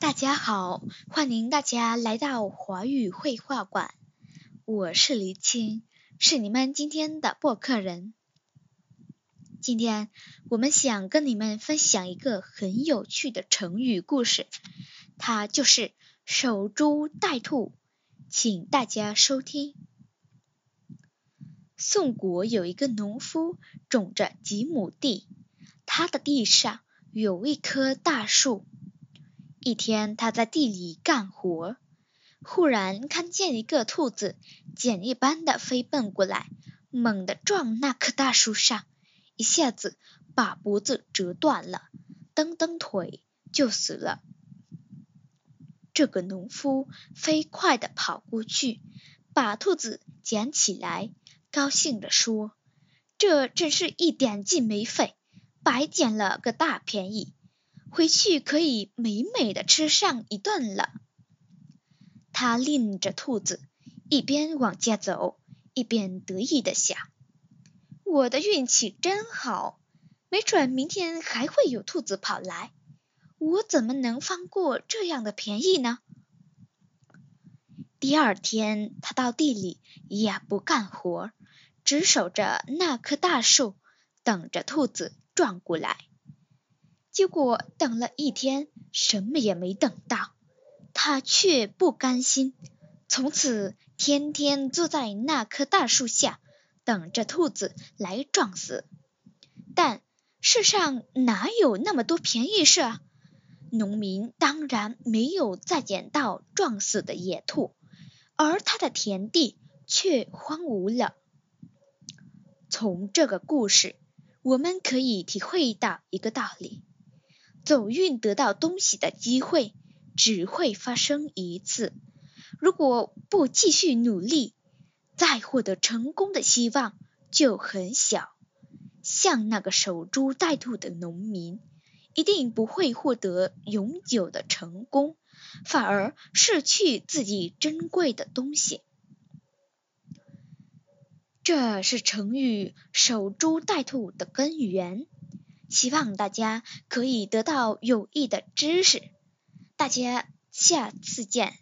大家好，欢迎大家来到华语绘画馆，我是黎青，是你们今天的播客人。今天我们想跟你们分享一个很有趣的成语故事，它就是守株待兔，请大家收听。宋国有一个农夫，种着几亩地，他的地上有一棵大树。一天，他在地里干活，忽然看见一个兔子箭一般的飞奔过来，猛地撞那棵大树上，一下子把脖子折断了，蹬蹬腿就死了。这个农夫飞快地跑过去，把兔子捡起来，高兴地说：“这真是一点劲没费，白捡了个大便宜。”回去可以美美的吃上一顿了。他拎着兔子，一边往家走，一边得意的想：“我的运气真好，没准明天还会有兔子跑来，我怎么能放过这样的便宜呢？”第二天，他到地里也不干活，只守着那棵大树，等着兔子撞过来。结果等了一天，什么也没等到，他却不甘心，从此天天坐在那棵大树下，等着兔子来撞死。但世上哪有那么多便宜事啊？农民当然没有再捡到撞死的野兔，而他的田地却荒芜了。从这个故事，我们可以体会到一个道理。走运得到东西的机会只会发生一次，如果不继续努力，再获得成功的希望就很小。像那个守株待兔的农民，一定不会获得永久的成功，反而失去自己珍贵的东西。这是成语“守株待兔”的根源。希望大家可以得到有益的知识，大家下次见。